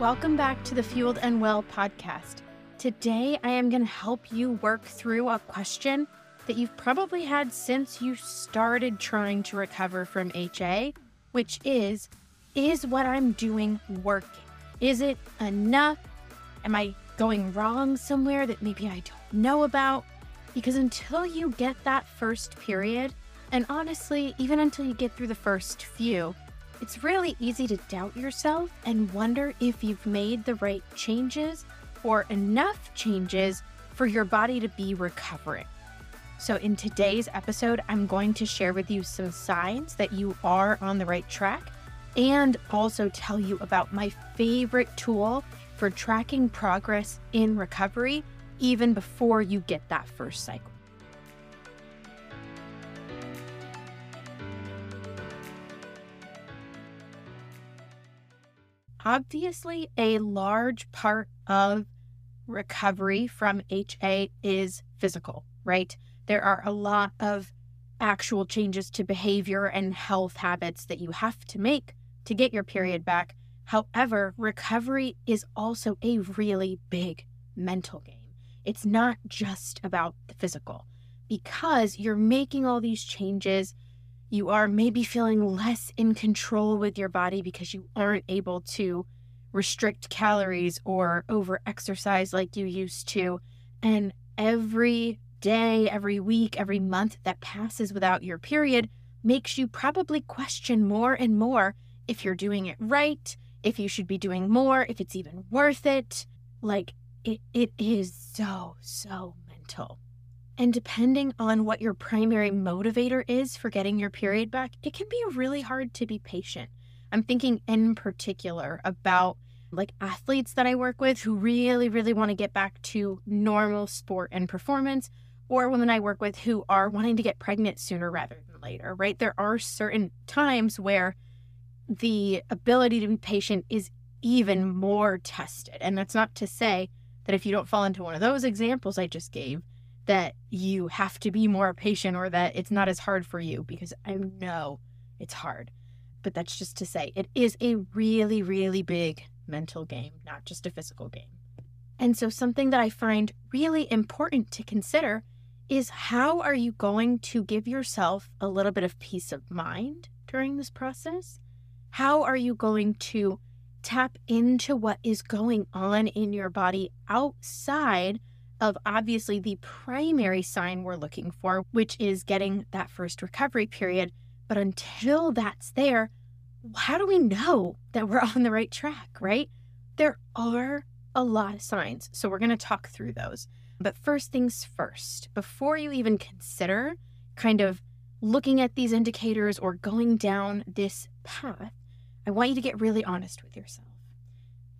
Welcome back to the Fueled and Well podcast. Today, I am going to help you work through a question that you've probably had since you started trying to recover from HA, which is Is what I'm doing working? Is it enough? Am I going wrong somewhere that maybe I don't know about? Because until you get that first period, and honestly, even until you get through the first few, it's really easy to doubt yourself and wonder if you've made the right changes or enough changes for your body to be recovering. So, in today's episode, I'm going to share with you some signs that you are on the right track and also tell you about my favorite tool for tracking progress in recovery even before you get that first cycle. Obviously, a large part of recovery from HA is physical, right? There are a lot of actual changes to behavior and health habits that you have to make to get your period back. However, recovery is also a really big mental game. It's not just about the physical because you're making all these changes. You are maybe feeling less in control with your body because you aren't able to restrict calories or over exercise like you used to. And every day, every week, every month that passes without your period makes you probably question more and more if you're doing it right, if you should be doing more, if it's even worth it. Like it, it is so, so mental. And depending on what your primary motivator is for getting your period back, it can be really hard to be patient. I'm thinking in particular about like athletes that I work with who really, really want to get back to normal sport and performance, or women I work with who are wanting to get pregnant sooner rather than later, right? There are certain times where the ability to be patient is even more tested. And that's not to say that if you don't fall into one of those examples I just gave, that you have to be more patient or that it's not as hard for you because I know it's hard. But that's just to say it is a really, really big mental game, not just a physical game. And so, something that I find really important to consider is how are you going to give yourself a little bit of peace of mind during this process? How are you going to tap into what is going on in your body outside of obviously the primary sign we're looking for, which is getting that first recovery period? But until that's there, how do we know that we're on the right track, right? There are a lot of signs. So we're going to talk through those. But first things first, before you even consider kind of looking at these indicators or going down this path, I want you to get really honest with yourself.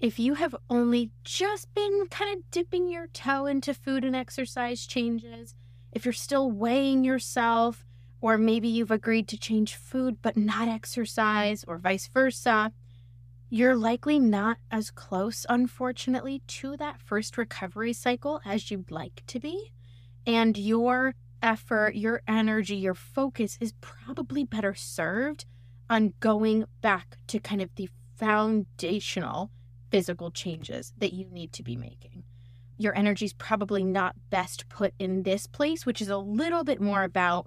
If you have only just been kind of dipping your toe into food and exercise changes, if you're still weighing yourself, or maybe you've agreed to change food but not exercise, or vice versa, you're likely not as close, unfortunately, to that first recovery cycle as you'd like to be. And your effort, your energy, your focus is probably better served on going back to kind of the foundational physical changes that you need to be making. Your energy is probably not best put in this place, which is a little bit more about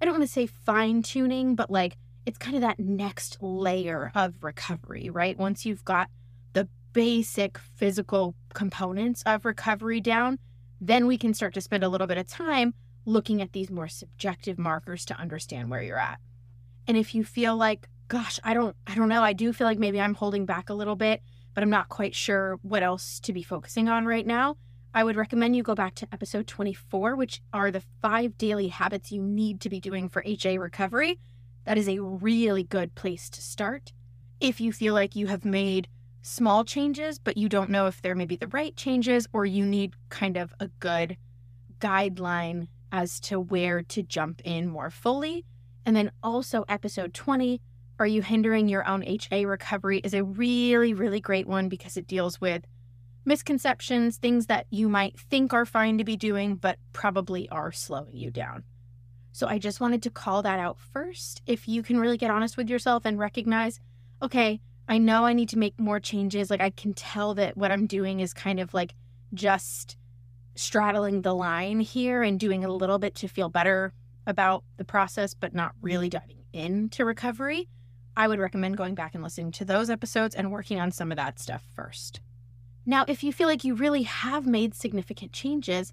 I don't want to say fine tuning, but like it's kind of that next layer of recovery, right? Once you've got the basic physical components of recovery down, then we can start to spend a little bit of time looking at these more subjective markers to understand where you're at. And if you feel like, gosh, I don't I don't know, I do feel like maybe I'm holding back a little bit, but I'm not quite sure what else to be focusing on right now, I would recommend you go back to episode 24, which are the five daily habits you need to be doing for HA recovery. That is a really good place to start. If you feel like you have made small changes, but you don't know if they're maybe the right changes, or you need kind of a good guideline as to where to jump in more fully. And then also, episode 20, Are You Hindering Your Own HA Recovery? is a really, really great one because it deals with misconceptions, things that you might think are fine to be doing, but probably are slowing you down. So I just wanted to call that out first. If you can really get honest with yourself and recognize, okay, I know I need to make more changes. Like I can tell that what I'm doing is kind of like just straddling the line here and doing a little bit to feel better about the process, but not really diving into recovery. I would recommend going back and listening to those episodes and working on some of that stuff first. Now, if you feel like you really have made significant changes,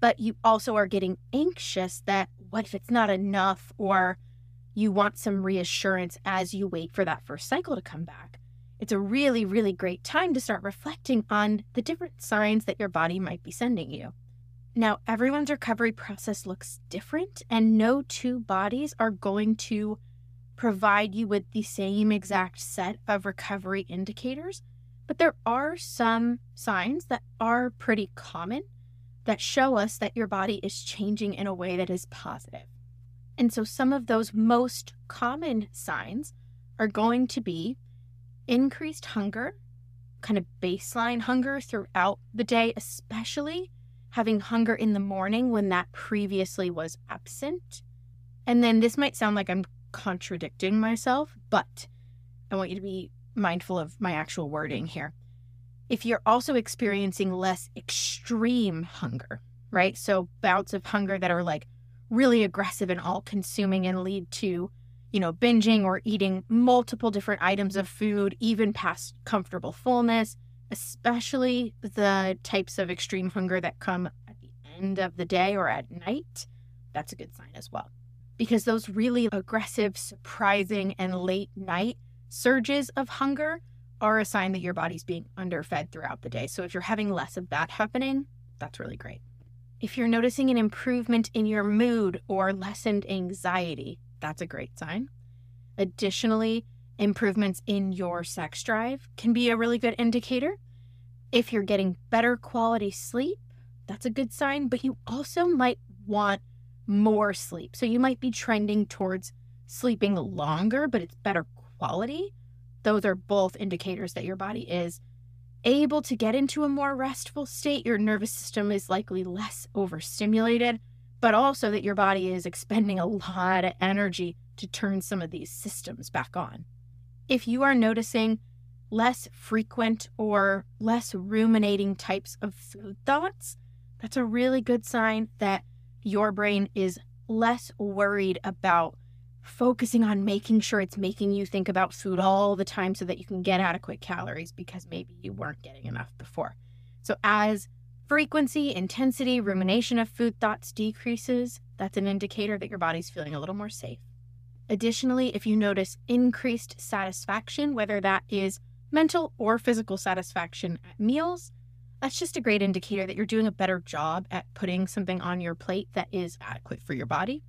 but you also are getting anxious that what if it's not enough or you want some reassurance as you wait for that first cycle to come back, it's a really, really great time to start reflecting on the different signs that your body might be sending you. Now, everyone's recovery process looks different, and no two bodies are going to provide you with the same exact set of recovery indicators, but there are some signs that are pretty common that show us that your body is changing in a way that is positive. And so, some of those most common signs are going to be increased hunger, kind of baseline hunger throughout the day, especially having hunger in the morning when that previously was absent. And then this might sound like I'm contradicting myself, but I want you to be mindful of my actual wording here. If you're also experiencing less extreme hunger, right? So bouts of hunger that are like really aggressive and all consuming and lead to, you know, binging or eating multiple different items of food, even past comfortable fullness, especially the types of extreme hunger that come at the end of the day or at night. That's a good sign as well because those really aggressive, surprising, and late night surges of hunger are a sign that your body's being underfed throughout the day. So if you're having less of that happening, that's really great. If you're noticing an improvement in your mood or lessened anxiety, that's a great sign. Additionally, improvements in your sex drive can be a really good indicator. If you're getting better quality sleep, that's a good sign, but you also might want more sleep. So you might be trending towards sleeping longer, but it's better quality. Those are both indicators that your body is able to get into a more restful state. Your nervous system is likely less overstimulated, but also that your body is expending a lot of energy to turn some of these systems back on. If you are noticing less frequent or less ruminating types of food thoughts, that's a really good sign that your brain is less worried about focusing on making sure it's making you think about food all the time so that you can get adequate calories because maybe you weren't getting enough before. So, as frequency, intensity, rumination of food thoughts decreases, that's an indicator that your body's feeling a little more safe. Additionally, if you notice increased satisfaction, whether that is mental or physical satisfaction at meals, that's just a great indicator that you're doing a better job at putting something on your plate that is adequate for your body.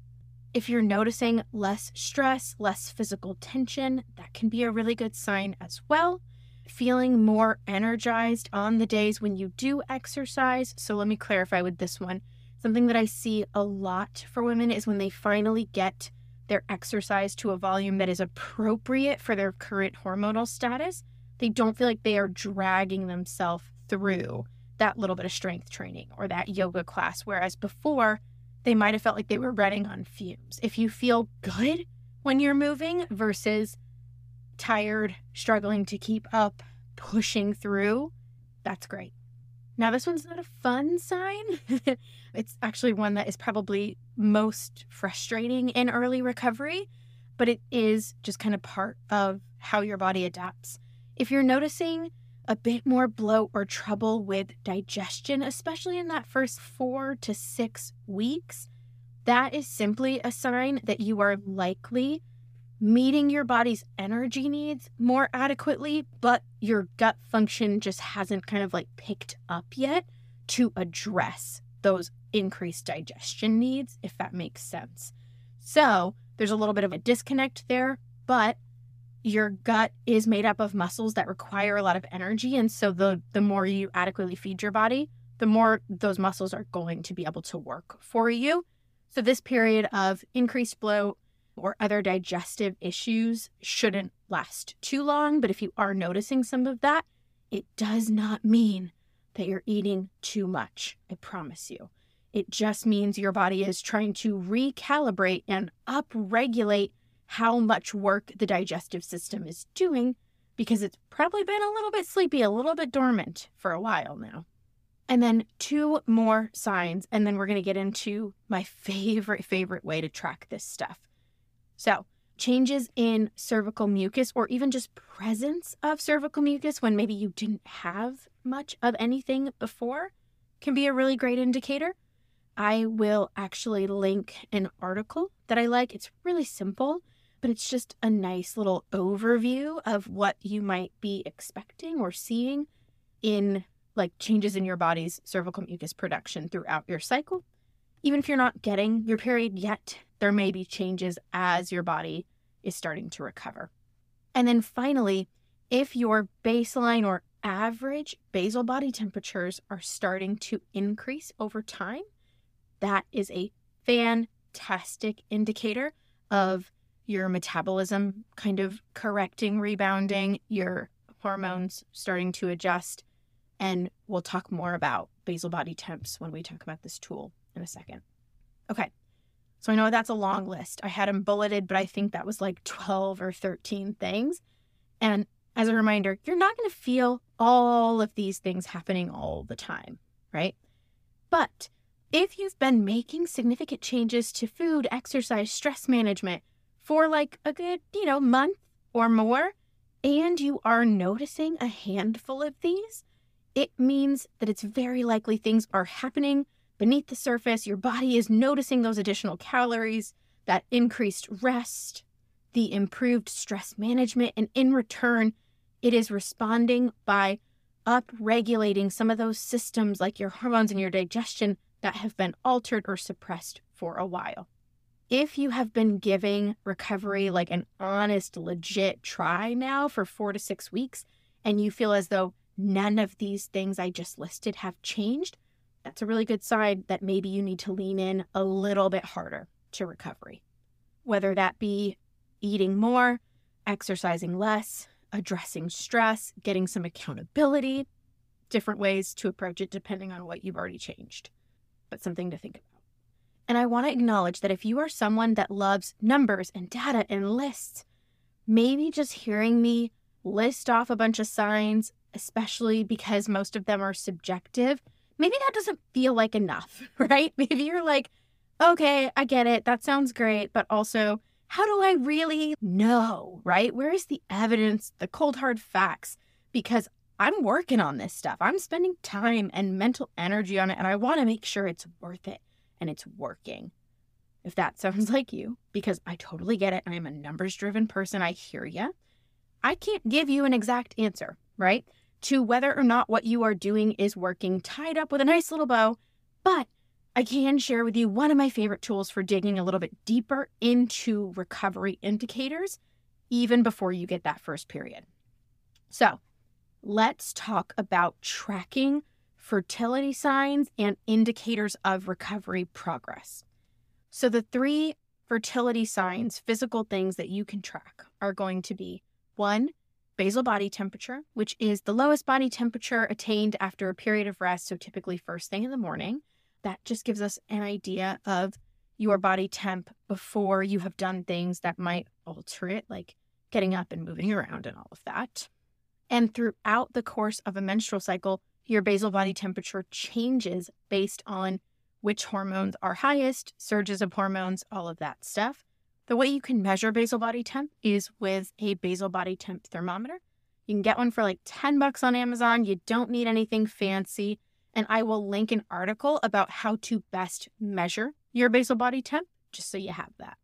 If you're noticing less stress, less physical tension, that can be a really good sign as well. Feeling more energized on the days when you do exercise. So, let me clarify with this one. Something that I see a lot for women is when they finally get their exercise to a volume that is appropriate for their current hormonal status, they don't feel like they are dragging themselves through that little bit of strength training or that yoga class. Whereas before, they might have felt like they were running on fumes. If you feel good when you're moving versus tired, struggling to keep up, pushing through, that's great. Now, this one's not a fun sign. it's actually one that is probably most frustrating in early recovery, but it is just kind of part of how your body adapts. If you're noticing a bit more bloat or trouble with digestion, especially in that first four to six weeks, that is simply a sign that you are likely meeting your body's energy needs more adequately, but your gut function just hasn't kind of like picked up yet to address those increased digestion needs, if that makes sense. So there's a little bit of a disconnect there, but your gut is made up of muscles that require a lot of energy and so the the more you adequately feed your body the more those muscles are going to be able to work for you. So this period of increased bloat or other digestive issues shouldn't last too long but if you are noticing some of that it does not mean that you're eating too much i promise you. It just means your body is trying to recalibrate and upregulate how much work the digestive system is doing because it's probably been a little bit sleepy, a little bit dormant for a while now. And then two more signs, and then we're going to get into my favorite, favorite way to track this stuff. So, changes in cervical mucus, or even just presence of cervical mucus when maybe you didn't have much of anything before, can be a really great indicator. I will actually link an article that I like. It's really simple, but it's just a nice little overview of what you might be expecting or seeing in like changes in your body's cervical mucus production throughout your cycle. Even if you're not getting your period yet, there may be changes as your body is starting to recover. And then finally, if your baseline or average basal body temperatures are starting to increase over time, that is a fantastic indicator of your metabolism kind of correcting, rebounding, your hormones starting to adjust. And we'll talk more about basal body temps when we talk about this tool in a second. Okay. So I know that's a long list. I had them bulleted, but I think that was like 12 or 13 things. And as a reminder, you're not going to feel all of these things happening all the time, right? But if you've been making significant changes to food, exercise, stress management for like a good, you know, month or more, and you are noticing a handful of these, it means that it's very likely things are happening beneath the surface. Your body is noticing those additional calories, that increased rest, the improved stress management, and in return, it is responding by up-regulating some of those systems like your hormones and your digestion that have been altered or suppressed for a while. If you have been giving recovery like an honest, legit try now for four to six weeks, and you feel as though none of these things I just listed have changed, that's a really good sign that maybe you need to lean in a little bit harder to recovery. Whether that be eating more, exercising less, addressing stress, getting some accountability, different ways to approach it depending on what you've already changed, but something to think about. And I want to acknowledge that if you are someone that loves numbers and data and lists, maybe just hearing me list off a bunch of signs, especially because most of them are subjective, maybe that doesn't feel like enough, right? Maybe you're like, okay, I get it. That sounds great. But also, how do I really know, right? Where is the evidence, the cold hard facts? Because I'm working on this stuff. I'm spending time and mental energy on it, and I want to make sure it's worth it and it's working. If that sounds like you, because I totally get it. I am a numbers driven person. I hear you. I can't give you an exact answer, right? To whether or not what you are doing is working tied up with a nice little bow, but I can share with you one of my favorite tools for digging a little bit deeper into recovery indicators, even before you get that first period. So, let's talk about tracking fertility signs and indicators of recovery progress. So, the three fertility signs, physical things that you can track, are going to be one, basal body temperature, which is the lowest body temperature attained after a period of rest, so typically first thing in the morning that just gives us an idea of your body temp before you have done things that might alter it, like getting up and moving around and all of that. And throughout the course of a menstrual cycle, your basal body temperature changes based on which hormones are highest, surges of hormones, all of that stuff. The way you can measure basal body temp is with a basal body temp thermometer. You can get one for like 10 bucks on Amazon. You don't need anything fancy and I will link an article about how to best measure your basal body temp, just so you have that.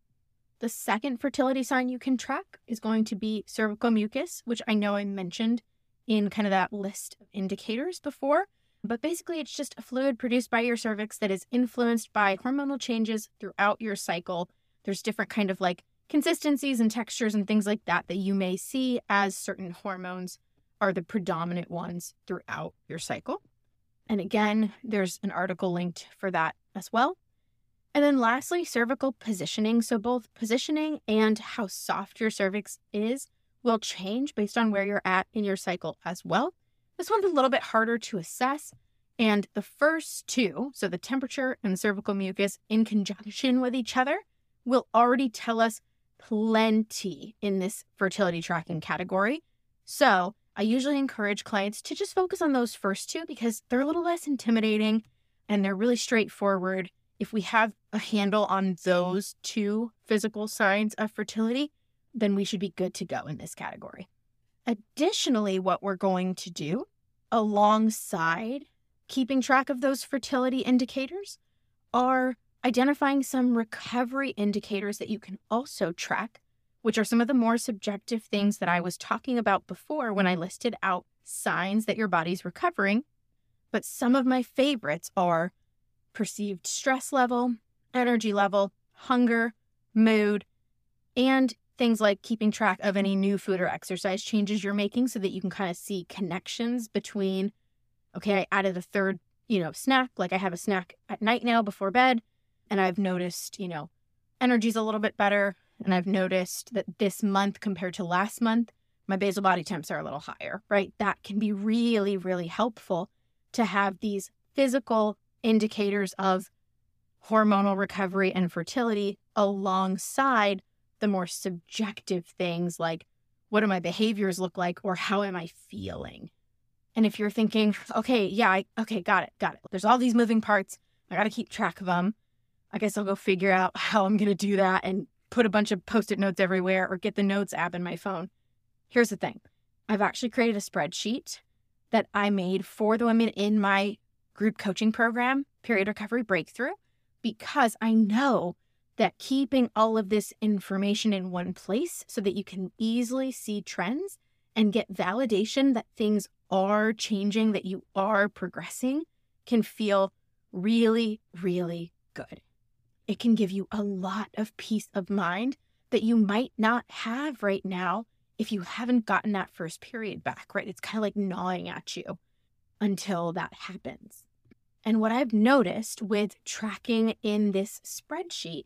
The second fertility sign you can track is going to be cervical mucus, which I know I mentioned in kind of that list of indicators before. But basically, it's just a fluid produced by your cervix that is influenced by hormonal changes throughout your cycle. There's different kind of like consistencies and textures and things like that that you may see as certain hormones are the predominant ones throughout your cycle. And again, there's an article linked for that as well. And then lastly, cervical positioning. So both positioning and how soft your cervix is will change based on where you're at in your cycle as well. This one's a little bit harder to assess. And the first two, so the temperature and cervical mucus in conjunction with each other, will already tell us plenty in this fertility tracking category. So I usually encourage clients to just focus on those first two because they're a little less intimidating and they're really straightforward. If we have a handle on those two physical signs of fertility, then we should be good to go in this category. Additionally, what we're going to do alongside keeping track of those fertility indicators are identifying some recovery indicators that you can also track which are some of the more subjective things that I was talking about before when I listed out signs that your body's recovering. But some of my favorites are perceived stress level, energy level, hunger, mood, and things like keeping track of any new food or exercise changes you're making so that you can kind of see connections between okay, I added a third, you know, snack, like I have a snack at night now before bed, and I've noticed, you know, energy's a little bit better, and I've noticed that this month compared to last month, my basal body temps are a little higher, right? That can be really, really helpful to have these physical indicators of hormonal recovery and fertility alongside the more subjective things like what do my behaviors look like or how am I feeling? And if you're thinking, okay, yeah, I, okay, got it, got it. There's all these moving parts. I got to keep track of them. I guess I'll go figure out how I'm going to do that and put a bunch of post it notes everywhere or get the notes app in my phone. Here's the thing I've actually created a spreadsheet that I made for the women in my group coaching program, Period Recovery Breakthrough, because I know that keeping all of this information in one place so that you can easily see trends and get validation that things are changing, that you are progressing, can feel really, really good it can give you a lot of peace of mind that you might not have right now if you haven't gotten that first period back, right? It's kind of like gnawing at you until that happens. And what I've noticed with tracking in this spreadsheet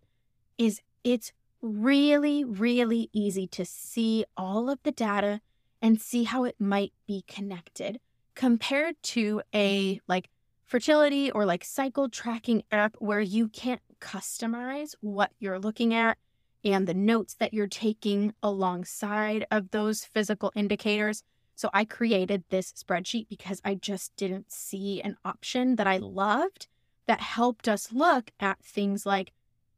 is it's really, really easy to see all of the data and see how it might be connected compared to a like fertility or like cycle tracking app where you can't customize what you're looking at and the notes that you're taking alongside of those physical indicators. So I created this spreadsheet because I just didn't see an option that I loved that helped us look at things like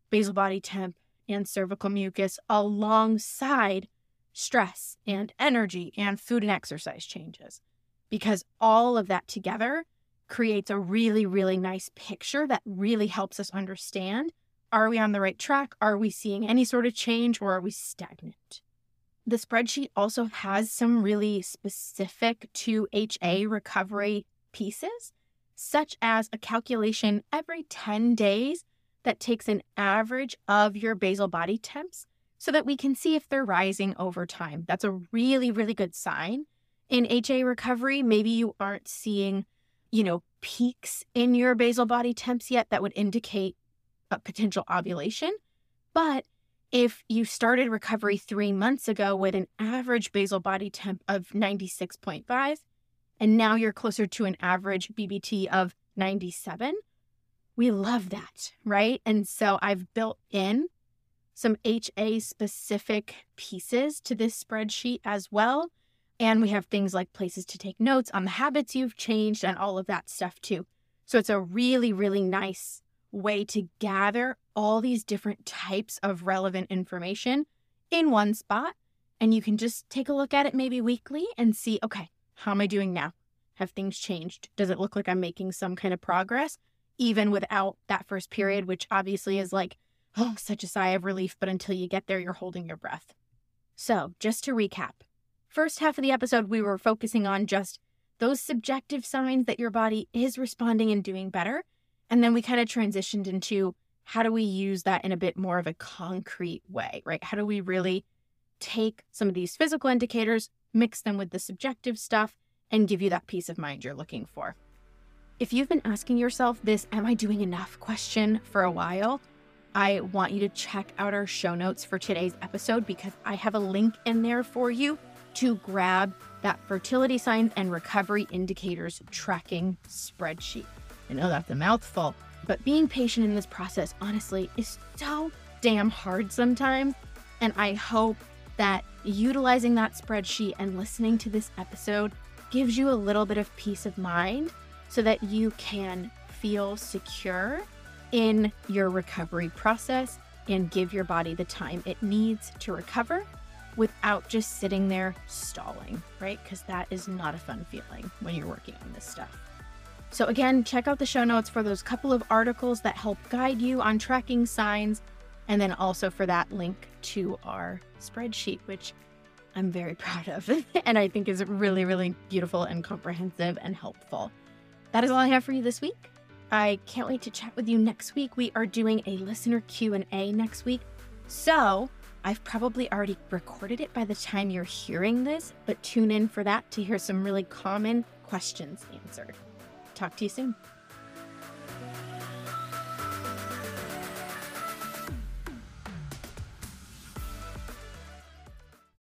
basal body temp and cervical mucus alongside stress and energy and food and exercise changes. Because all of that together creates a really, really nice picture that really helps us understand are we on the right track? Are we seeing any sort of change or are we stagnant? The spreadsheet also has some really specific to HA recovery pieces, such as a calculation every 10 days that takes an average of your basal body temps so that we can see if they're rising over time. That's a really, really good sign. In HA recovery, maybe you aren't seeing you know, peaks in your basal body temps yet that would indicate a potential ovulation. But if you started recovery three months ago with an average basal body temp of 96.5, and now you're closer to an average BBT of 97, we love that, right? And so I've built in some HA specific pieces to this spreadsheet as well and we have things like places to take notes on the habits you've changed and all of that stuff too. So it's a really, really nice way to gather all these different types of relevant information in one spot. And you can just take a look at it maybe weekly and see, okay, how am I doing now? Have things changed? Does it look like I'm making some kind of progress, even without that first mm-hmm. period, which obviously is like, oh, such a sigh of relief. But until you get there, you're holding your breath. So, just to recap, first half of the episode, we were focusing on just those subjective signs that your body is responding and doing better. And then we kind of transitioned into how do we use that in a bit more of a concrete way, right? How do we really take some of these physical indicators, mix them with the subjective stuff, and give you that peace of mind you're looking for? If you've been asking yourself this, am I doing enough question for a while, I want you to check out our show notes for today's episode because I have a link in there for you to grab that fertility signs and recovery indicators tracking spreadsheet. I know that's a mouthful, but being patient in this process, honestly, is so damn hard sometimes. And I hope that utilizing that spreadsheet and listening to this episode gives you a little bit of peace of mind so that you can feel secure in your recovery process and give your body the time it needs to recover without just sitting there stalling, right? Because that is not a fun feeling when you're working on this stuff. So, again, check out the show notes for those couple of articles that help guide you on tracking signs, and then also for that link to our spreadsheet, which I'm very proud of and I think is really, really beautiful and comprehensive and helpful. That is all I have for you this week. I can't wait to chat with you next week. We are doing a listener Q&A next week. So, I've probably already recorded it by the time you're hearing this, but tune in for that to hear some really common questions answered. Talk to you soon.